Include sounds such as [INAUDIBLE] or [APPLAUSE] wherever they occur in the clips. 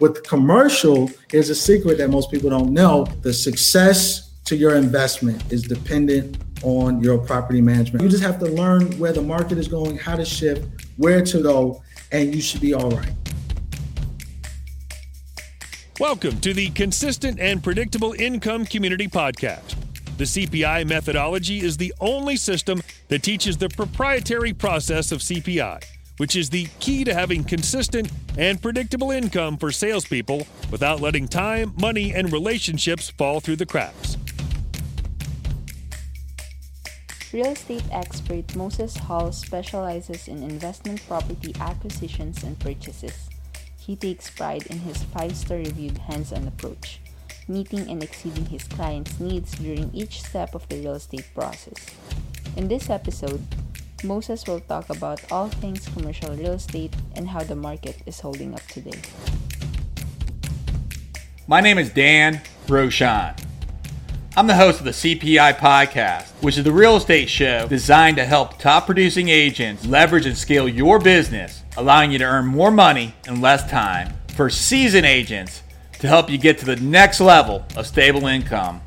with commercial, here's a secret that most people don't know the success to your investment is dependent on your property management. You just have to learn where the market is going, how to shift, where to go, and you should be all right. Welcome to the Consistent and Predictable Income Community Podcast. The CPI methodology is the only system that teaches the proprietary process of CPI, which is the key to having consistent and predictable income for salespeople without letting time, money, and relationships fall through the cracks. Real estate expert Moses Hall specializes in investment property acquisitions and purchases. He takes pride in his five star reviewed hands on approach, meeting and exceeding his clients' needs during each step of the real estate process. In this episode, Moses will talk about all things commercial real estate and how the market is holding up today. My name is Dan Rochon. I'm the host of the CPI podcast, which is the real estate show designed to help top producing agents leverage and scale your business allowing you to earn more money in less time. For seasoned agents to help you get to the next level of stable income.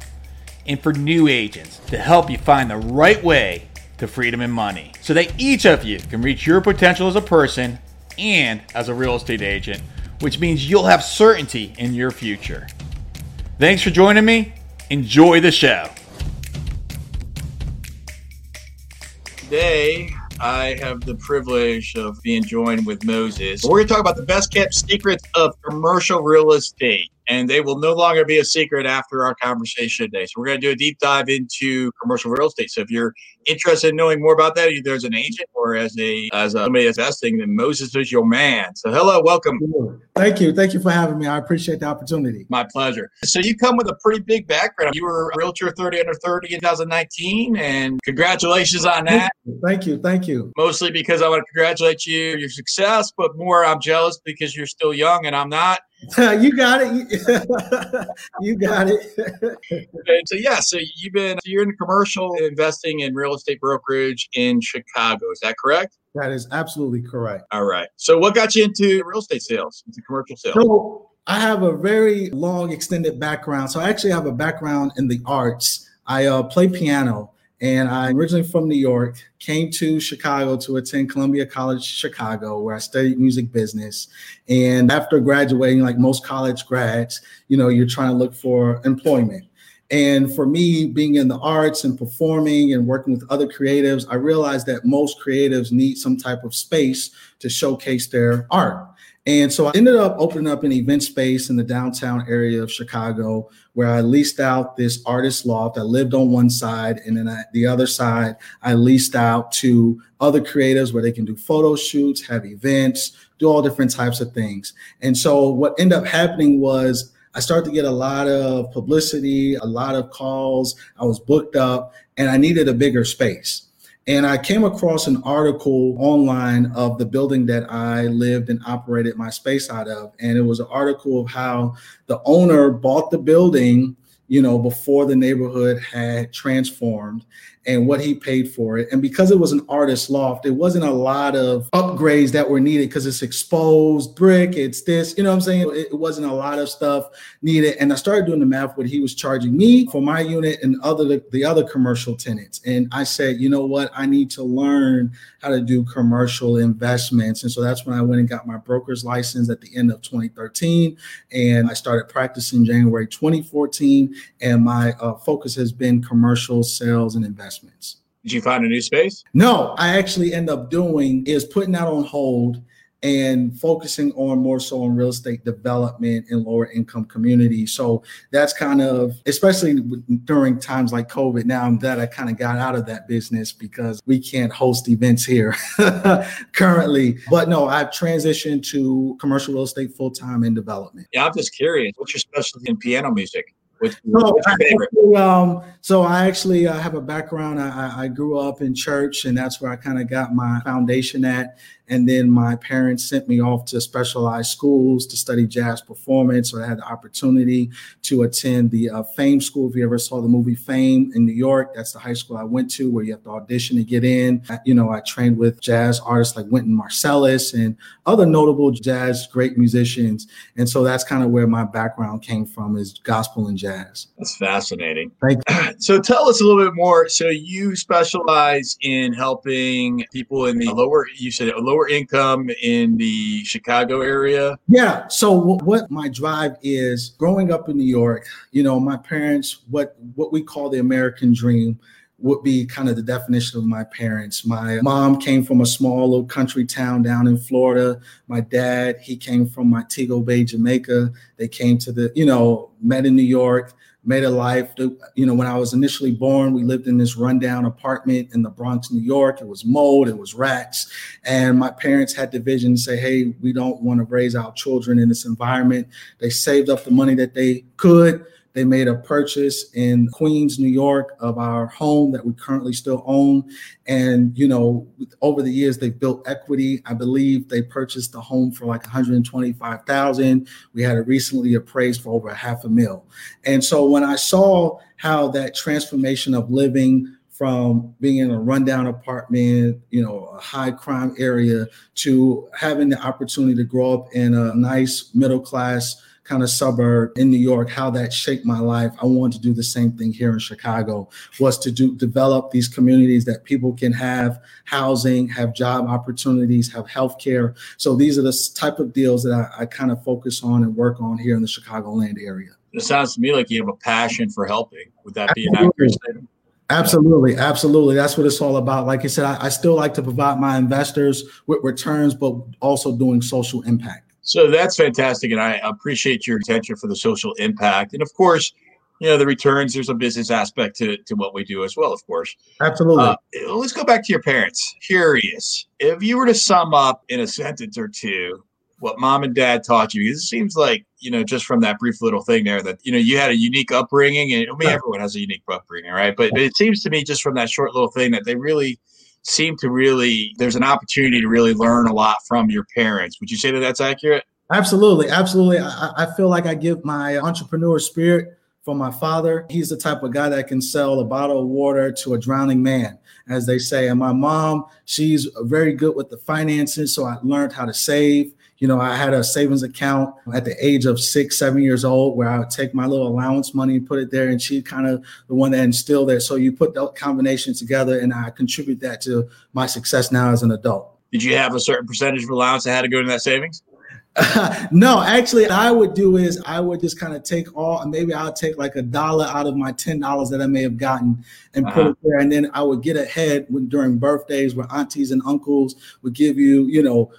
And for new agents to help you find the right way to freedom and money so that each of you can reach your potential as a person and as a real estate agent, which means you'll have certainty in your future. Thanks for joining me. Enjoy the show. Today, I have the privilege of being joined with Moses. We're going to talk about the best kept secrets of commercial real estate and they will no longer be a secret after our conversation today. So we're going to do a deep dive into commercial real estate. So if you're interested in knowing more about that, either as an agent or as a as a, somebody investing, then Moses is your man. So hello, welcome. Thank you, thank you for having me. I appreciate the opportunity. My pleasure. So you come with a pretty big background. You were a realtor 30 under 30 in 2019, and congratulations on that. Thank you, thank you. Mostly because I want to congratulate you your success, but more I'm jealous because you're still young and I'm not. [LAUGHS] you got it. [LAUGHS] you got it. so yeah, so you've been you're in commercial investing in real estate brokerage in Chicago. Is that correct? That is absolutely correct. All right. So what got you into real estate sales, into commercial sales? So I have a very long extended background. So I actually have a background in the arts. I uh, play piano and I'm originally from New York, came to Chicago to attend Columbia College Chicago, where I studied music business. And after graduating, like most college grads, you know, you're trying to look for employment. And for me, being in the arts and performing and working with other creatives, I realized that most creatives need some type of space to showcase their art. And so I ended up opening up an event space in the downtown area of Chicago where I leased out this artist loft. I lived on one side, and then I, the other side, I leased out to other creatives where they can do photo shoots, have events, do all different types of things. And so what ended up happening was I started to get a lot of publicity, a lot of calls. I was booked up, and I needed a bigger space. And I came across an article online of the building that I lived and operated my space out of. And it was an article of how the owner bought the building, you know, before the neighborhood had transformed and what he paid for it. And because it was an artist loft, it wasn't a lot of upgrades that were needed because it's exposed brick, it's this, you know what I'm saying? It, wasn't a lot of stuff needed. And I started doing the math what he was charging me for my unit and other the other commercial tenants. And I said, you know what? I need to learn how to do commercial investments. And so that's when I went and got my broker's license at the end of 2013. And I started practicing January 2014. And my uh, focus has been commercial sales and investments investments. Did you find a new space? No, I actually end up doing is putting that on hold and focusing on more so on real estate development in lower income communities. So that's kind of, especially during times like COVID. Now I'm glad I kind of got out of that business because we can't host events here [LAUGHS] currently. But no, I've transitioned to commercial real estate full time in development. Yeah, I'm just curious. What's your specialty in piano music? What's, what's favorite? Actually, um, so I actually uh, have a background. I, I, grew up in church, and that's where I kind of got my foundation at. And then my parents sent me off to specialized schools to study jazz performance. So I had the opportunity to attend the uh, Fame School. If you ever saw the movie Fame in New York, that's the high school I went to where you have to audition to get in. You know, I trained with jazz artists like Wynton Marsalis and other notable jazz great musicians. And so that's kind of where my background came from is gospel and jazz. That's fascinating. Thank you. [CLEARS THROAT] So tell us a little bit more. So you specialize in helping people in the lower, you said lower income in the Chicago area? Yeah. So what my drive is growing up in New York, you know, my parents, what what we call the American dream would be kind of the definition of my parents. My mom came from a small little country town down in Florida. My dad, he came from Montego Bay, Jamaica. They came to the, you know, met in New York made a life. You know, when I was initially born, we lived in this rundown apartment in the Bronx, New York. It was mold, it was rats. And my parents had the vision to say, hey, we don't want to raise our children in this environment. They saved up the money that they could they made a purchase in Queens, New York, of our home that we currently still own. And, you know, over the years, they built equity. I believe they purchased the home for like 125,000. We had it recently appraised for over a half a mil. And so when I saw how that transformation of living from being in a rundown apartment, you know, a high crime area to having the opportunity to grow up in a nice middle class kind of suburb in New York, how that shaped my life. I wanted to do the same thing here in Chicago, was to do develop these communities that people can have housing, have job opportunities, have healthcare. So these are the type of deals that I, I kind of focus on and work on here in the Chicagoland area. It sounds to me like you have a passion for helping. Would that be an accurate statement? Absolutely, absolutely. That's what it's all about. Like I said, I, I, still like to provide my investors with returns, but also doing social impact. So that's fantastic. And I appreciate your attention for the social impact. And of course, you know, the returns, there's a business aspect to, to what we do as well, of course. Absolutely. Uh, let's go back to your parents. Curious. If you were to sum up in a sentence or two what mom and dad taught you, it seems like, you know, just from that brief little thing there that, you know, you had a unique upbringing and I mean, everyone has a unique upbringing, right? But, but it seems to me just from that short little thing that they really – seem to really there's an opportunity to really learn a lot from your parents. Would you say that that's accurate? Absolutely, absolutely. I, I feel like I give my entrepreneur spirit from my father. He's the type of guy that can sell a bottle of water to a drowning man, as they say. And my mom, she's very good with the finances, so I learned how to save. You know, I had a savings account at the age of six, seven years old where I would take my little allowance money and put it there. And she kind of the one that instilled it. So you put that combination together and I contribute that to my success now as an adult. Did you have a certain percentage of allowance that had to go into that savings? [LAUGHS] no, actually, I would do is I would just kind of take all, maybe I'll take like a dollar out of my ten dollars that I may have gotten and uh-huh. put it there, and then I would get ahead when during birthdays where aunties and uncles would give you, you know,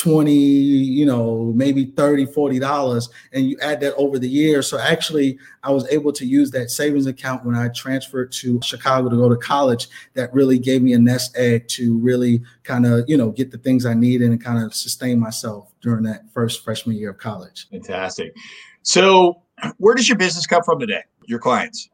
20 you know maybe 30 40 dollars and you add that over the years so actually i was able to use that savings account when i transferred to chicago to go to college that really gave me a nest egg to really kind of you know get the things i needed and kind of sustain myself during that first freshman year of college. Fantastic. So [CLEARS THROAT] where does your business come from today? Your clients?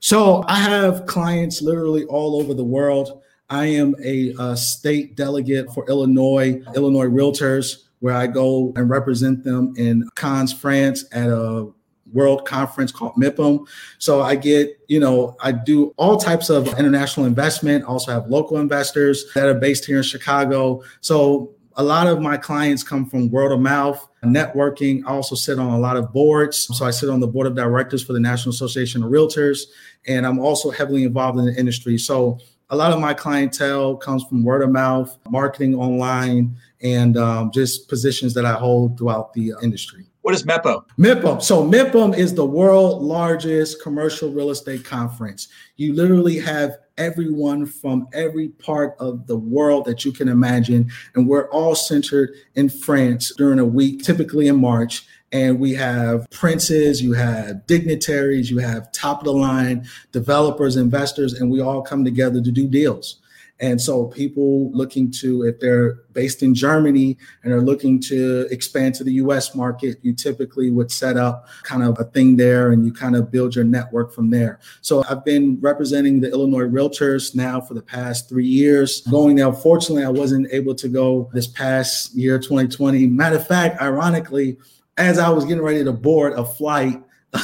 So i have clients literally all over the world I am a, a, state delegate for Illinois, Illinois Realtors, where I go and represent them in Cannes, France at a world conference called MIPIM. So I get, you know, I do all types of international investment, also have local investors that are based here in Chicago. So a lot of my clients come from word of mouth networking. I also sit on a lot of boards. So I sit on the board of directors for the National Association of Realtors, and I'm also heavily involved in the industry. So a lot of my clientele comes from word of mouth, marketing online, and um, just positions that I hold throughout the industry. What is MEPO? MIPIM. So MIPIM is the world largest commercial real estate conference. You literally have everyone from every part of the world that you can imagine. And we're all centered in France during a week, typically in March and we have princes, you have dignitaries, you have top of the line developers, investors, and we all come together to do deals. And so people looking to, if they're based in Germany and are looking to expand to the US market, you typically would set up kind of a thing there and you kind of build your network from there. So I've been representing the Illinois Realtors now for the past three years. Going there, fortunately, I wasn't able to go this past year, 2020. Matter of fact, ironically, as I was getting ready to board a flight [LAUGHS]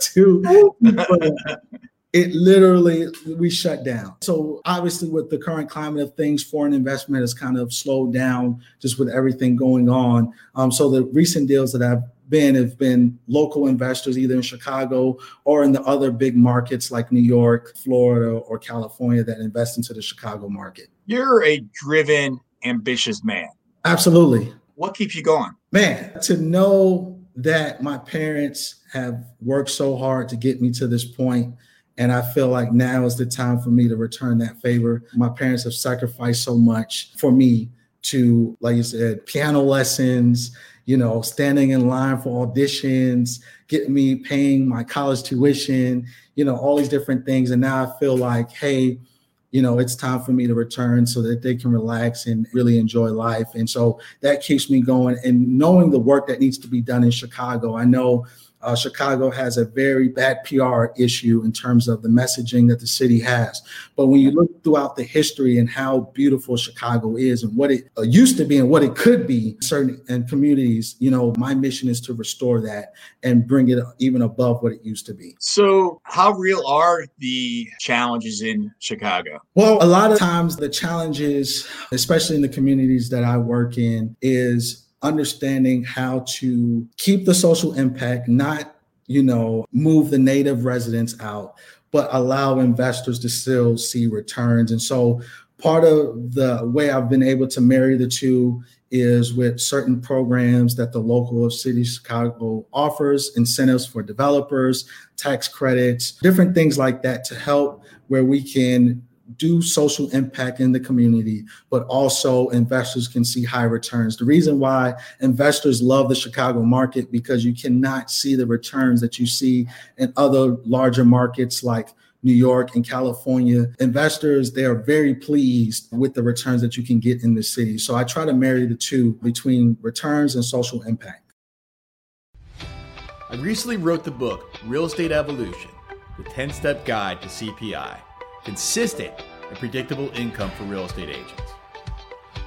to [LAUGHS] it literally we shut down. So obviously with the current climate of things foreign investment has kind of slowed down just with everything going on. Um, so the recent deals that i've been have been local investors either in chicago or in the other big markets like new york florida or california that invest into the chicago market. You're a driven ambitious man. Absolutely what keeps you going man to know that my parents have worked so hard to get me to this point and I feel like now is the time for me to return that favor. My parents have sacrificed so much for me to, like you said, piano lessons, you know, standing in line for auditions, getting me paying my college tuition, you know, all these different things. And now I feel like, hey, you know, it's time for me to return so that they can relax and really enjoy life. And so that keeps me going. And knowing the work that needs to be done in Chicago, I know uh, Chicago has a very bad PR issue in terms of the messaging that the city has. But when you look throughout the history and how beautiful Chicago is and what it uh, used to be and what it could be, certain and communities, you know, my mission is to restore that and bring it even above what it used to be. So, how real are the challenges in Chicago? Well, a lot of times the challenges, especially in the communities that I work in, is understanding how to keep the social impact, not, you know, move the native residents out, but allow investors to still see returns. And so part of the way I've been able to marry the two is with certain programs that the local city Chicago offers, incentives for developers, tax credits, different things like that to help where we can do social impact in the community, but also investors can see high returns. The reason why investors love the Chicago market because you cannot see the returns that you see in other larger markets like New York and California. Investors, they are very pleased with the returns that you can get in the city. So I try to marry the two between returns and social impact. I recently wrote the book Real Estate Evolution, the 10 step guide to CPI consistent and predictable income for real estate agents.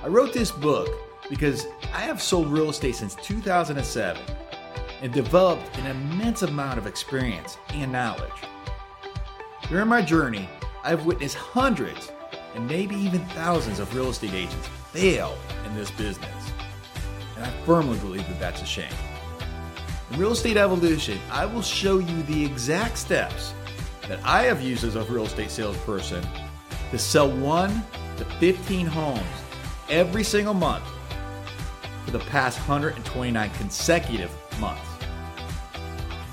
I wrote this book because I have sold real estate since 2007 and developed an immense amount of experience and knowledge. During my journey, I've witnessed hundreds and maybe even thousands of real estate agents fail in this business. And I firmly believe that that's a shame. In Real Estate Evolution, I will show you the exact steps that I have used as a real estate salesperson to sell one to 15 homes every single month for the past 129 consecutive months.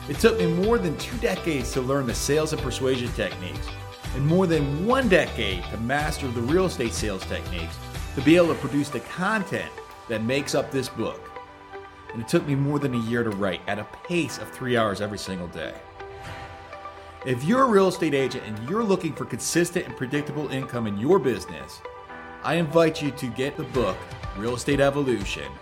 It took me more than two decades to learn the sales and persuasion techniques, and more than one decade to master the real estate sales techniques to be able to produce the content that makes up this book. And it took me more than a year to write at a pace of three hours every single day. If you're a real estate agent and you're looking for consistent and predictable income in your business, I invite you to get the book Real Estate Evolution.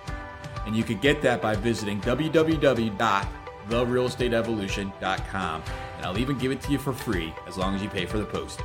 And you can get that by visiting www.therealestateevolution.com. And I'll even give it to you for free as long as you pay for the postage.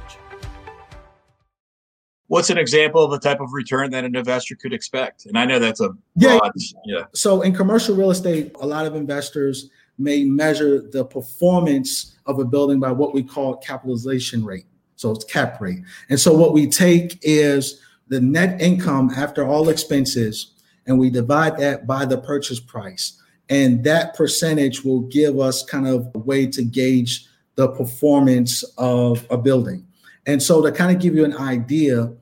What's an example of the type of return that an investor could expect? And I know that's a broad, yeah. yeah. So in commercial real estate, a lot of investors may measure the performance of a building by what we call capitalization rate. So it's cap rate. And so what we take is the net income after all expenses, and we divide that by the purchase price. And that percentage will give us kind of a way to gauge the performance of a building. And so to kind of give you an idea,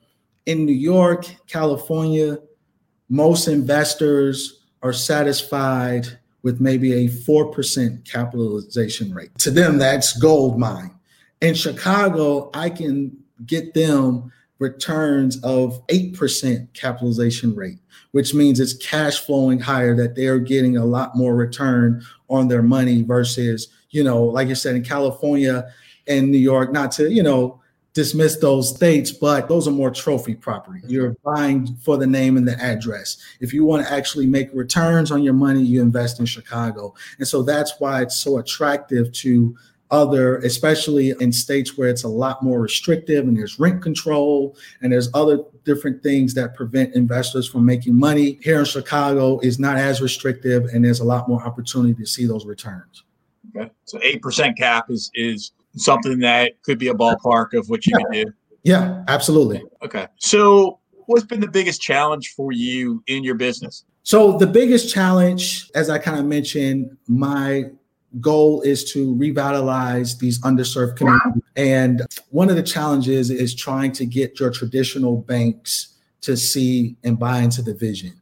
in New York, California, most investors are satisfied with maybe a 4% capitalization rate. To them, that's gold mine. In Chicago, I can get them returns of 8% capitalization rate, which means it's cash flowing higher, that they're getting a lot more return on their money versus, you know, like I said, in California and New York, not to, you know, dismiss those states, but those are more trophy property. Mm-hmm. You're buying for the name and the address. If you want to actually make returns on your money, you invest in Chicago. And so that's why it's so attractive to other, especially in states where it's a lot more restrictive and there's rent control and there's other different things that prevent investors from making money. Here in Chicago is not as restrictive and there's a lot more opportunity to see those returns. Okay. So 8% cap is is something that could be a ballpark of what you yeah. can do. Yeah, absolutely. Okay. So what's been the biggest challenge for you in your business? So the biggest challenge, as I kind of mentioned, my goal is to revitalize these underserved communities. And one of the challenges is trying to get your traditional banks to see and buy into the vision.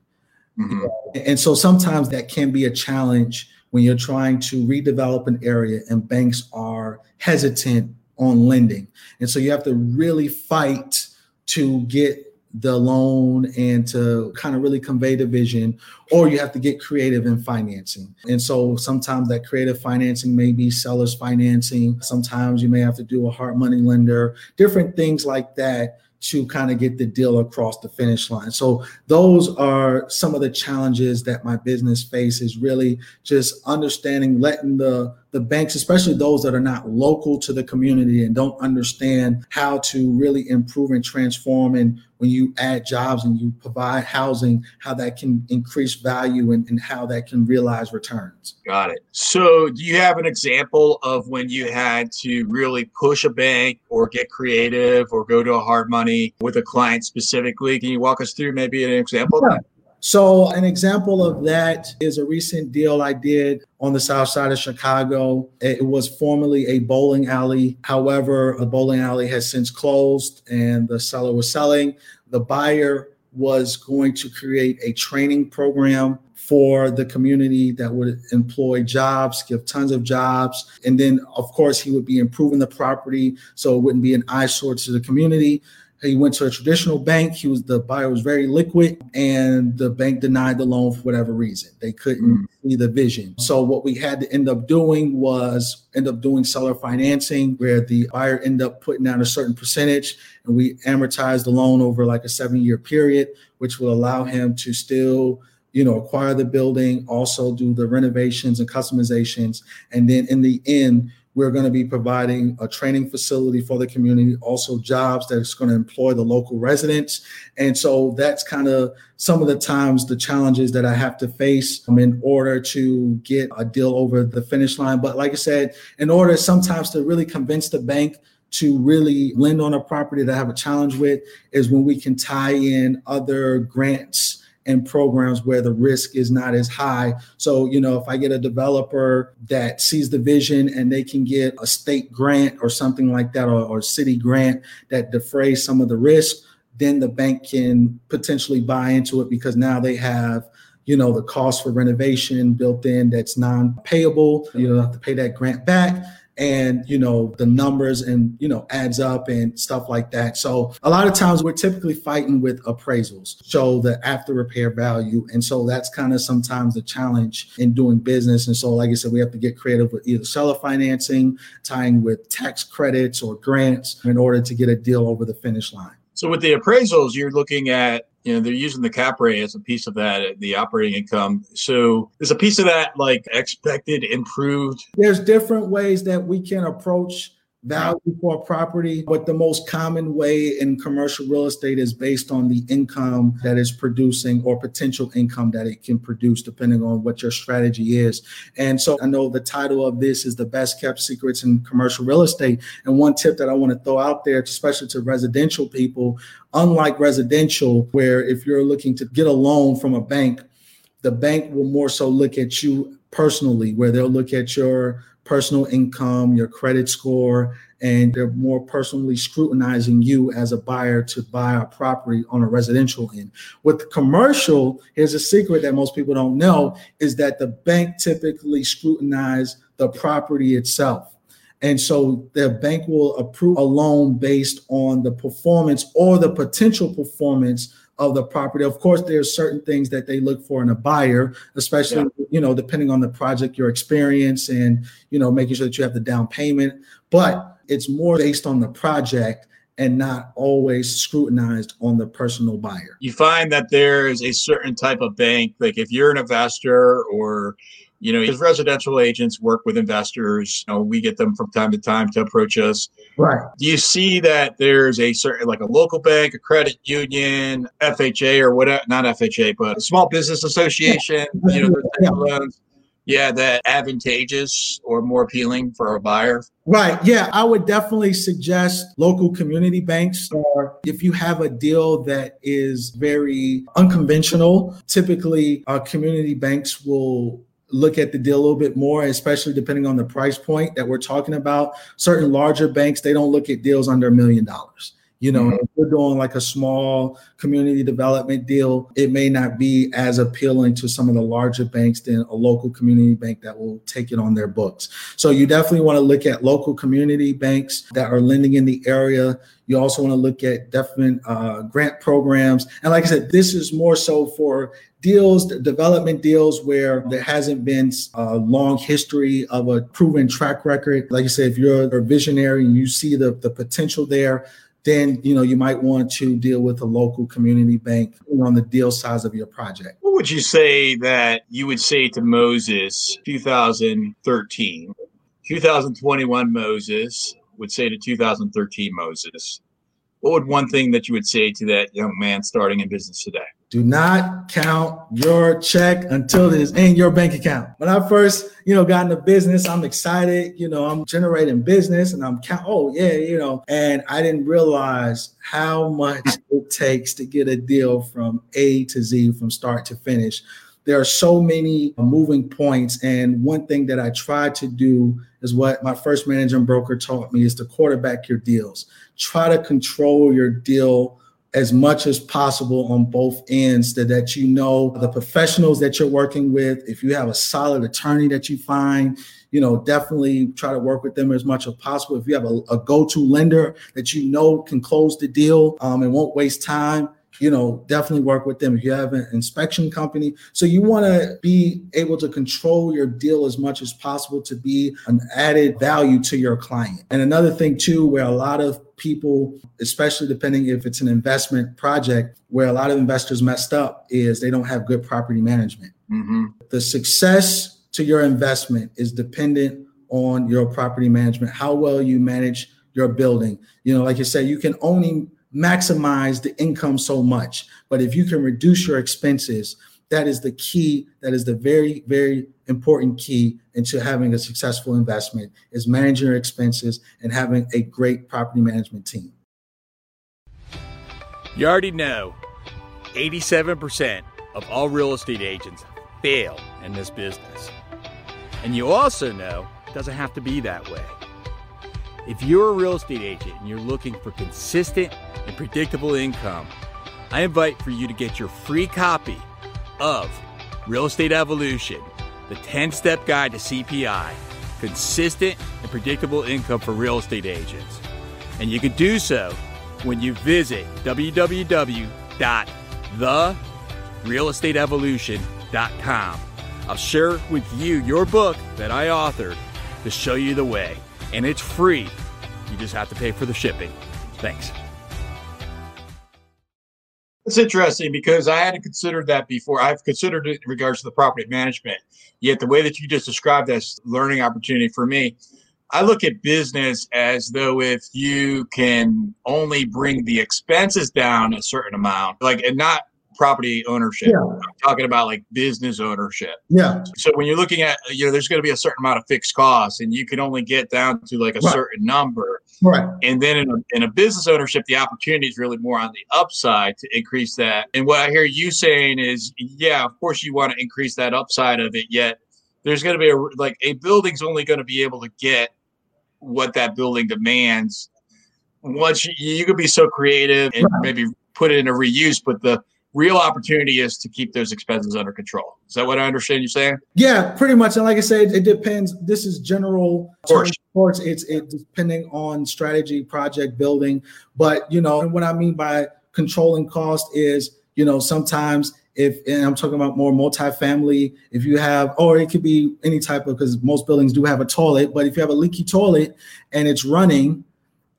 Mm-hmm. And so sometimes that can be a challenge when you're trying to redevelop an area and banks are hesitant on lending. And so you have to really fight to get the loan and to kind of really convey the vision, or you have to get creative in financing. And so sometimes that creative financing may be seller's financing. Sometimes you may have to do a hard money lender, different things like that to kind of get the deal across the finish line. So those are some of the challenges that my business faces really just understanding letting the the banks, especially those that are not local to the community and don't understand how to really improve and transform. And when you add jobs and you provide housing, how that can increase value and, and how that can realize returns. Got it. So, do you have an example of when you had to really push a bank or get creative or go to a hard money with a client specifically? Can you walk us through maybe an example yeah. So, an example of that is a recent deal I did on the south side of Chicago. It was formerly a bowling alley. However, the bowling alley has since closed and the seller was selling. The buyer was going to create a training program for the community that would employ jobs, give tons of jobs. And then, of course, he would be improving the property so it wouldn't be an eyesore to the community. He went to a traditional bank. He was the buyer was very liquid, and the bank denied the loan for whatever reason. They couldn't mm. see the vision. So what we had to end up doing was end up doing seller financing, where the buyer ended up putting down a certain percentage, and we amortized the loan over like a seven year period, which will allow him to still you know acquire the building also do the renovations and customizations and then in the end we're going to be providing a training facility for the community, also jobs that's going to employ the local residents. And so that's kind of some of the times the challenges that I have to face in order to get a deal over the finish line. But like I said, in order sometimes to really convince the bank to really lend on a property that I have a challenge with is when we can tie in other grants and programs where the risk is not as high. So, you know, if I get a developer that sees the vision and they can get a state grant or something like that, or, or city grant that defrays some of the risk, then the bank can potentially buy into it because now they have you know the cost for renovation built in that's non-payable you don't have to pay that grant back and you know the numbers and you know adds up and stuff like that. So a lot of times we're typically fighting with appraisals show the after repair value. And so that's kind of sometimes the challenge in doing business. And so like i said we have to get creative with either seller financing tying with tax credits or grants in order to get a deal over the finish line so with the appraisals you're looking at you know they're using the cap rate as a piece of that the operating income. So there's a piece of that like expected improved? There's different ways that we can approach value for a property, but the most common way in commercial real estate is based on the income that is producing or potential income that it can produce, depending on what your strategy is. And so I know the title of this is the best kept secrets in commercial real estate. And one tip that I want to throw out there, especially to residential people, unlike residential, where if you're looking to get a loan from a bank, the bank will more so look at you personally, where they'll look at your personal income, your credit score, and they're more personally scrutinizing you as a buyer to buy a property on a residential end. With commercial, here's a secret that most people don't know is that the bank typically scrutinize the property itself. And so the bank will approve a loan based on the performance or the potential performance of the property. Of course, there's certain things that they look for in a buyer, especially yeah. you know depending on the project, your experience, and you know making sure that you have the down payment. But it's more based on the project and not always scrutinized on the personal buyer. You find that there's a certain type of bank, like if you're an investor or you know, as residential agents work with investors, you know, we get them from time to time to approach us. Right. Do you see that there's a certain, like a local bank, a credit union, FHA or whatever, not FHA, but a small business association, yeah. you know, yeah. loans, yeah, that advantageous or more appealing for a buyer? Right. Yeah, I would definitely suggest local community banks or if you have a deal that is very unconventional, typically uh, community banks will look at the deal a little bit more, especially depending on the price point that we're talking about. Certain larger banks, they don't look at deals under a million dollars. You know, mm-hmm. if we're doing like a small community development deal, it may not be as appealing to some of the larger banks than a local community bank that will take it on their books. So you definitely want to look at local community banks that are lending in the area. You also want to look at different uh, grant programs. And like I said, this is more so for deals, development deals where there hasn't been a long history of a proven track record. Like I said, if you're a visionary and you see the, the potential there, then you know you might want to deal with a local community bank on the deal size of your project. What would you say that you would say to Moses 2013, 2021 Moses would say to 2013 Moses? What would one thing that you would say to that young man starting in business today? Do not count your check until it is in your bank account. When I first, you know, got into business, I'm excited, you know, I'm generating business and I'm count, oh yeah, you know, and I didn't realize how much it takes to get a deal from A to Z from start to finish. There are so many moving points. And one thing that I try to do is what my first managing broker taught me is to quarterback your deals. Try to control your deal as much as possible on both ends that, that you know the professionals that you're working with if you have a solid attorney that you find you know definitely try to work with them as much as possible if you have a, a go-to lender that you know can close the deal um, and won't waste time you know, definitely work with them. If you have an inspection company, so you want to be able to control your deal as much as possible to be an added value to your client. And another thing too, where a lot of people, especially depending if it's an investment project, where a lot of investors messed up is they don't have good property management. Mm-hmm. The success to your investment is dependent on your property management, how well you manage your building. You know, like you said, you can only maximize the income so much. But if you can reduce your expenses, that is the key. That is the very, very important key into having a successful investment is managing your expenses and having a great property management team. You already know 87% of all real estate agents fail in this business. And you also know it doesn't have to be that way. If you're a real estate agent and you're looking for consistent and predictable income, I invite for you to get your free copy of Real Estate Evolution, the 10 step guide to CPI, consistent and predictable income for real estate agents. And you can do so when you visit www.therealestateevolution.com. I'll share with you your book that I authored to show you the way and it's free. You just have to pay for the shipping. Thanks. It's interesting because I hadn't considered that before. I've considered it in regards to the property management. Yet the way that you just described as learning opportunity for me, I look at business as though if you can only bring the expenses down a certain amount, like and not property ownership. Yeah. I'm talking about like business ownership. Yeah. So when you're looking at, you know, there's going to be a certain amount of fixed costs and you can only get down to like a right. certain number. Right. And then in a, in a business ownership, the opportunity is really more on the upside to increase that. And what I hear you saying is, yeah, of course you want to increase that upside of it, yet there's going to be a, like a building's only going to be able to get what that building demands once you, you could be so creative and right. maybe put it in a reuse, but the real opportunity is to keep those expenses under control. Is that what I understand you saying? Yeah, pretty much. And like I said, it depends. This is general. Of course. Of course, it's it depending on strategy, project building. But you know, and what I mean by controlling cost is, you know, sometimes if and I'm talking about more multifamily, if you have, or it could be any type of because most buildings do have a toilet, but if you have a leaky toilet and it's running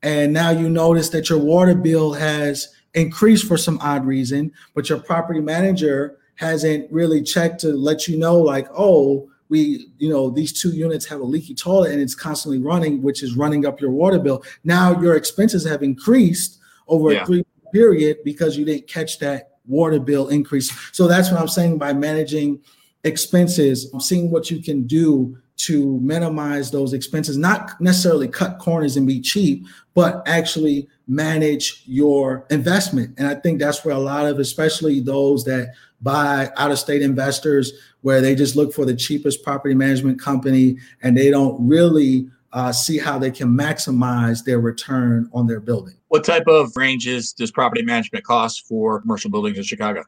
and now you notice that your water bill has increased for some odd reason, but your property manager hasn't really checked to let you know, like, oh, we, you know, these two units have a leaky toilet and it's constantly running, which is running up your water bill. Now your expenses have increased over yeah. a three period because you didn't catch that water bill increase. So that's what I'm saying by managing expenses, seeing what you can do to minimize those expenses, not necessarily cut corners and be cheap, but actually manage your investment. And I think that's where a lot of, especially those that buy out of state investors, where they just look for the cheapest property management company and they don't really uh, see how they can maximize their return on their building. What type of ranges does property management cost for commercial buildings in Chicago?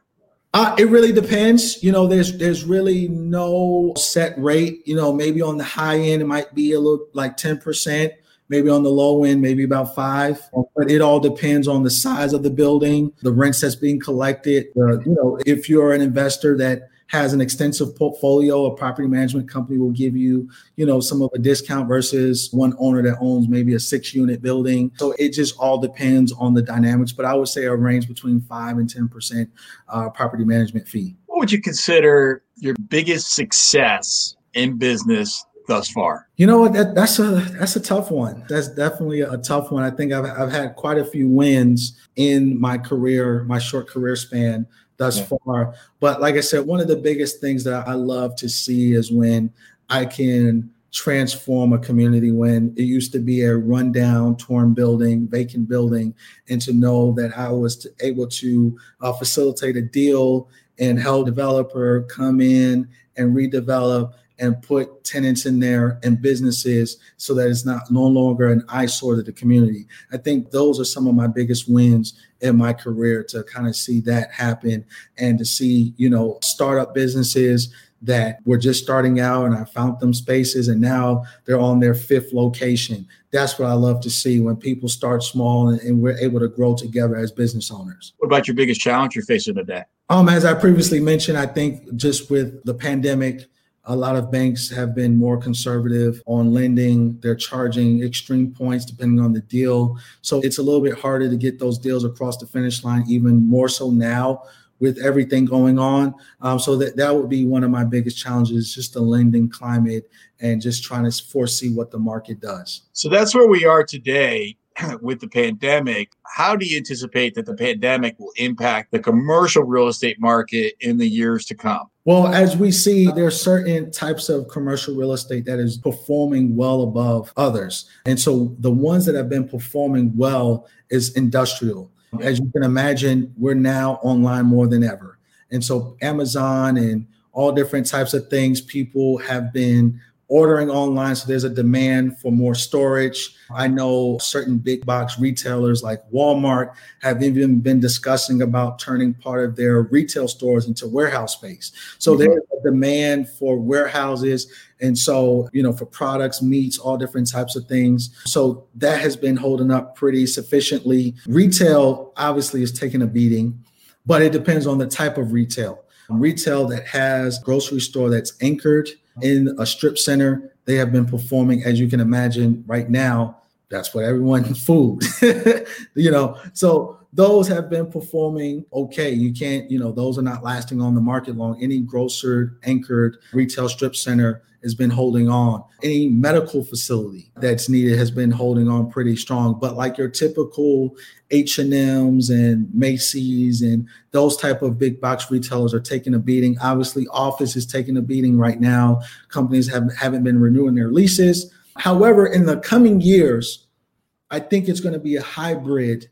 Uh, it really depends. You know, there's there's really no set rate. You know, maybe on the high end it might be a little like ten percent. Maybe on the low end, maybe about five. But it all depends on the size of the building, the rents that's being collected. Uh, you know, if you're an investor that has an extensive portfolio, a property management company will give you, you know, some of a discount versus one owner that owns maybe a six unit building. So it just all depends on the dynamics. But I would say a range between five and 10% uh, property management fee. What would you consider your biggest success in business thus far? You know what? That, that's a that's a tough one. That's definitely a tough one. I think I've I've had quite a few wins in my career, my short career span thus yeah. far. But like I said, one of the biggest things that I love to see is when I can transform a community when it used to be a rundown, torn building, vacant building, and to know that I was able to uh, facilitate a deal and help developer come in and redevelop and put tenants in there and businesses so that it's not no longer an eyesore to the community. I think those are some of my biggest wins in my career to kind of see that happen and to see, you know, startup businesses that were just starting out and I found them spaces and now they're on their fifth location. That's what I love to see when people start small and, and we're able to grow together as business owners. What about your biggest challenge you're facing today? Um, as I previously mentioned, I think just with the pandemic, a lot of banks have been more conservative on lending. They're charging extreme points depending on the deal. So it's a little bit harder to get those deals across the finish line, even more so now with everything going on. Um, so that, that would be one of my biggest challenges, just the lending climate and just trying to foresee what the market does. So that's where we are today. [CLEARS THROAT] with the pandemic, how do you anticipate that the pandemic will impact the commercial real estate market in the years to come? Well, as we see, there are certain types of commercial real estate that is performing well above others. And so the ones that have been performing well is industrial. As you can imagine, we're now online more than ever. And so Amazon and all different types of things, people have been ordering online. So there's a demand for more storage. I know certain big box retailers like Walmart have even been discussing about turning part of their retail stores into warehouse space. So mm-hmm. there's a demand for warehouses. And so, you know, for products, meats, all different types of things. So that has been holding up pretty sufficiently. Retail obviously is taking a beating, but it depends on the type of retail. Retail that has grocery store that's anchored in a strip center. They have been performing, as you can imagine, right now. That's what everyone [LAUGHS] food, [LAUGHS] you know. So those have been performing okay. You can't, you know, those are not lasting on the market long. Any grocer anchored retail strip center has been holding on. Any medical facility that's needed has been holding on pretty strong. But like your typical H and M's and Macy's and those type of big box retailers are taking a beating. Obviously, office is taking a beating right now. Companies have haven't been renewing their leases. However, in the coming years, I think it's going to be a hybrid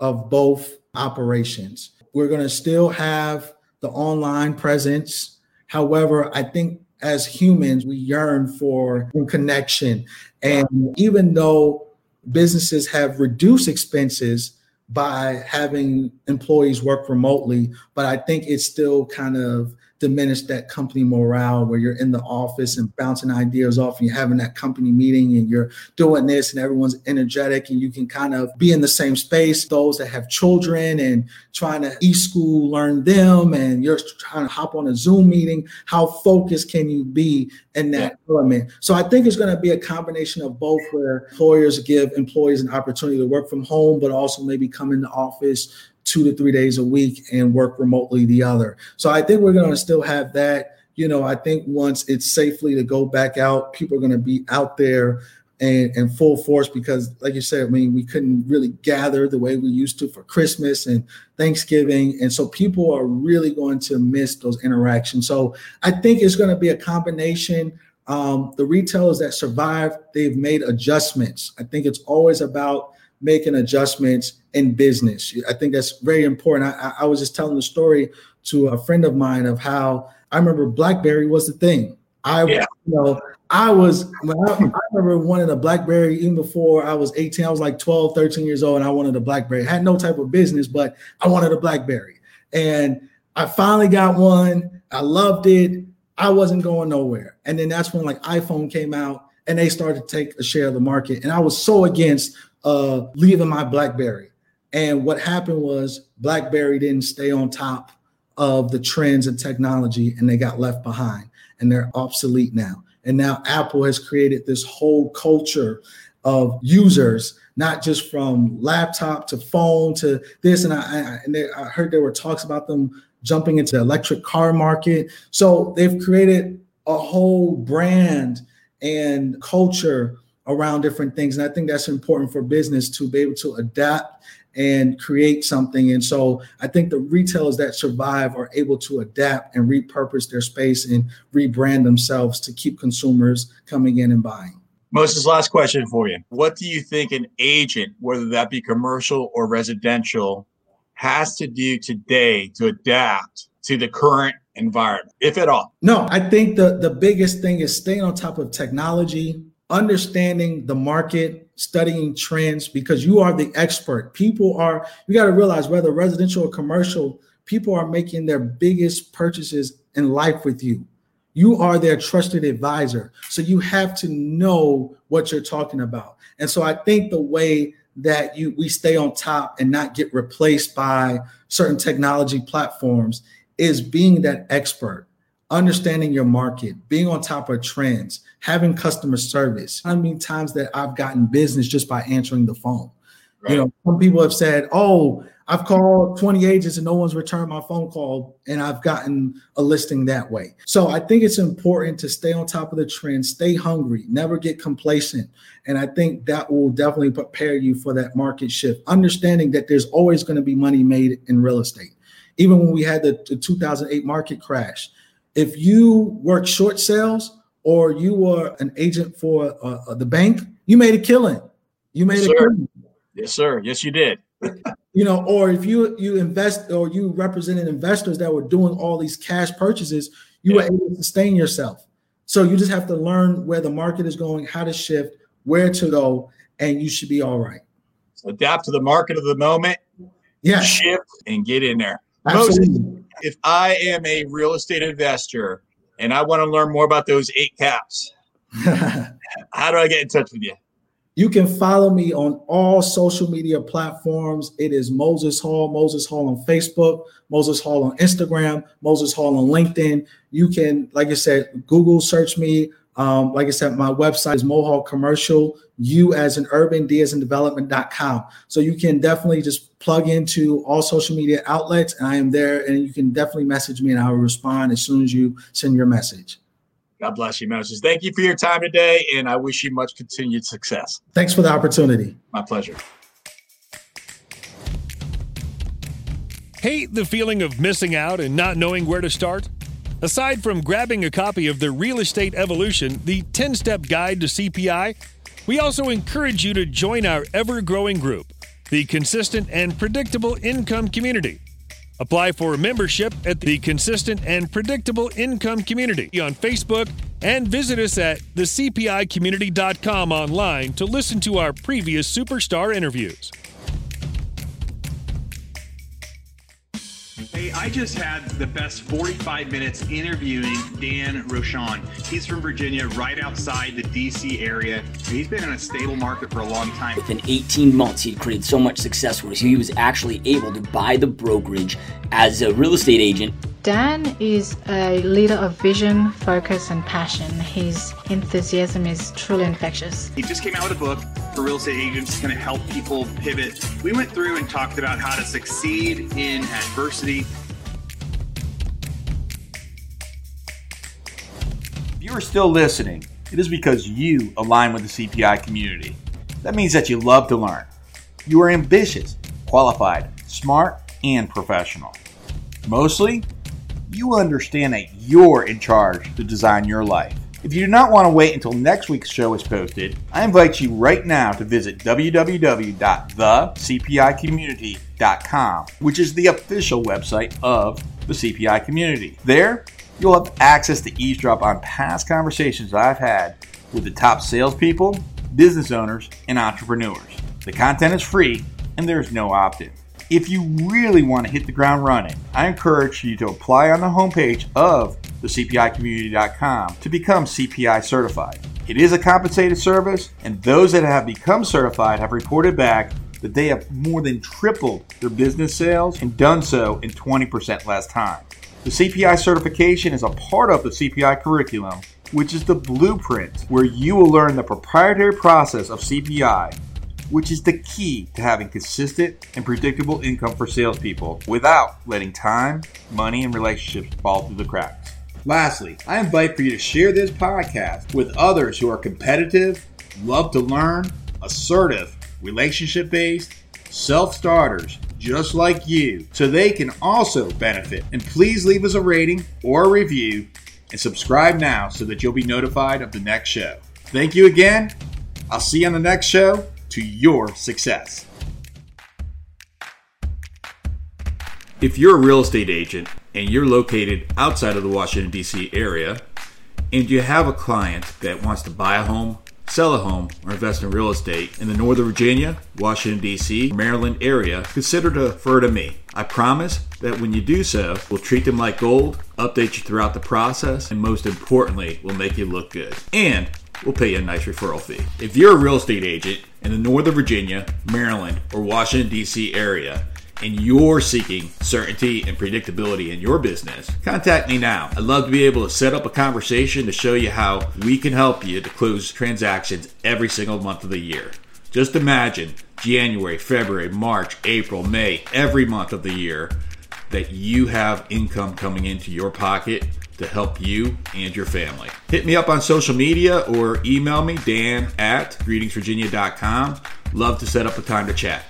of both operations. We're going to still have the online presence. However, I think as humans, we yearn for connection. And even though businesses have reduced expenses by having employees work remotely, but I think it's still kind of diminish that company morale where you're in the office and bouncing ideas off and you're having that company meeting and you're doing this and everyone's energetic and you can kind of be in the same space. Those that have children and trying to e-school learn them and you're trying to hop on a Zoom meeting, how focused can you be in that yeah. element? So I think it's going to be a combination of both where employers give employees an opportunity to work from home, but also maybe come in the office two to three days a week and work remotely the other. So I think we're going to still have that. You know, I think once it's safely to go back out, people are going to be out there and, and full force because, like you said, I mean, we couldn't really gather the way we used to for Christmas and Thanksgiving. And so people are really going to miss those interactions. So I think it's going to be a combination. Um, the retailers that survive, they've made adjustments. I think it's always about making adjustments in business. I think that's very important. I, I was just telling the story to a friend of mine of how I remember BlackBerry was the thing. I, yeah. you know, I was, I, I remember wanting a BlackBerry even before I was 18. I was like 12, 13 years old, and I wanted a BlackBerry. I had no type of business, but I wanted a BlackBerry. And I finally got one. I loved it. I wasn't going nowhere. And then that's when like iPhone came out and they started to take a share of the market. And I was so against uh, leaving my BlackBerry. And what happened was BlackBerry didn't stay on top of the trends and technology, and they got left behind, and they're obsolete now. And now Apple has created this whole culture of users, not just from laptop to phone to this. And I, I and they, I heard there were talks about them jumping into the electric car market. So they've created a whole brand and culture around different things. And I think that's important for business to be able to adapt and create something. And so I think the retailers that survive are able to adapt and repurpose their space and rebrand themselves to keep consumers coming in and buying. Moses, last question for you. What do you think an agent, whether that be commercial or residential, has to do today to adapt to the current environment, if at all? No, I think the, the biggest thing is staying on top of technology, understanding the market, studying trends, because you are the expert. People are, you got to realize whether residential or commercial, people are making their biggest purchases in life with you. You are their trusted advisor. So you have to know what you're talking about. And so I think the way that you we stay on top and not get replaced by certain technology platforms is being that expert understanding your market, being on top of trends, having customer service. How many times that I've gotten business just by answering the phone? Right. You know, some people have said, "Oh, I've called 20 agents and no one's returned my phone call, and I've gotten a listing that way." So I think it's important to stay on top of the trend, stay hungry, never get complacent, and I think that will definitely prepare you for that market shift. Understanding that there's always going to be money made in real estate. Even when we had the, the 2008 market crash, if you work short sales or you were an agent for uh, uh, the bank, you made a killing. You made yes, a sir. killing. Yes, sir. Yes, you did. you know, or if you you invest or you represented investors that were doing all these cash purchases, you yeah. were able to sustain yourself. So you just have to learn where the market is going, how to shift, where to go, and you should be all right. So adapt to the market of the moment. Yeah. Shift and get in there. Absolutely. Moses, if I am a real estate investor and I want to learn more about those eight caps, [LAUGHS] how do I get in touch with you? You can follow me on all social media platforms. It is Moses Hall, Moses Hall on Facebook, Moses Hall on Instagram, Moses Hall on LinkedIn. You can, like I said, Google search me. Um, like I said, my website is Mohawk Commercial, U as in urban, D as in development.com. So you can definitely just plug into all social media outlets, and I am there. And you can definitely message me, and I will respond as soon as you send your message. God bless you, Moses. Thank you for your time today, and I wish you much continued success. Thanks for the opportunity. My pleasure. Hate the feeling of missing out and not knowing where to start? Aside from grabbing a copy of the Real Estate Evolution, the 10 step guide to CPI, we also encourage you to join our ever growing group, the Consistent and Predictable Income Community. Apply for membership at the Consistent and Predictable Income Community on Facebook and visit us at thecpicommunity.com online to listen to our previous superstar interviews. Hey I just had the best 45 minutes interviewing Dan Rochon. He's from Virginia, right outside the DC area. He's been in a stable market for a long time. Within 18 months, he had created so much success us. He was actually able to buy the brokerage as a real estate agent. Dan is a leader of vision, focus, and passion. His enthusiasm is truly infectious. He just came out with a book for real estate agents, going to help people pivot. We went through and talked about how to succeed in adversity. If you are still listening, it is because you align with the CPI community. That means that you love to learn. You are ambitious, qualified, smart, and professional. Mostly, you understand that you're in charge to design your life. If you do not want to wait until next week's show is posted, I invite you right now to visit www.thecpicommunity.com, which is the official website of the CPI community. There, you'll have access to eavesdrop on past conversations I've had with the top salespeople, business owners, and entrepreneurs. The content is free and there's no opt in. If you really want to hit the ground running, I encourage you to apply on the homepage of thecpicommunity.com to become CPI certified. It is a compensated service, and those that have become certified have reported back that they have more than tripled their business sales and done so in 20% less time. The CPI certification is a part of the CPI curriculum, which is the blueprint where you will learn the proprietary process of CPI which is the key to having consistent and predictable income for salespeople without letting time, money, and relationships fall through the cracks. Lastly, I invite for you to share this podcast with others who are competitive, love to learn, assertive, relationship based, self starters just like you, so they can also benefit. And please leave us a rating or a review and subscribe now so that you'll be notified of the next show. Thank you again. I'll see you on the next show to your success. If you're a real estate agent and you're located outside of the Washington, D.C. area, and you have a client that wants to buy a home, sell a home, or invest in real estate in the Northern Virginia, Washington, D.C., Maryland area, consider to refer to me. I promise that when you do so, we'll treat them like gold, update you throughout the process, and most importantly, we'll make you look good. And we'll pay you a nice referral fee. If you're a real estate agent in the Northern Virginia, Maryland, or Washington, D.C. area, and you're seeking certainty and predictability in your business, contact me now. I'd love to be able to set up a conversation to show you how we can help you to close transactions every single month of the year. Just imagine January, February, March, April, May, every month of the year that you have income coming into your pocket to help you and your family. Hit me up on social media or email me, dan at greetingsvirginia.com. Love to set up a time to chat.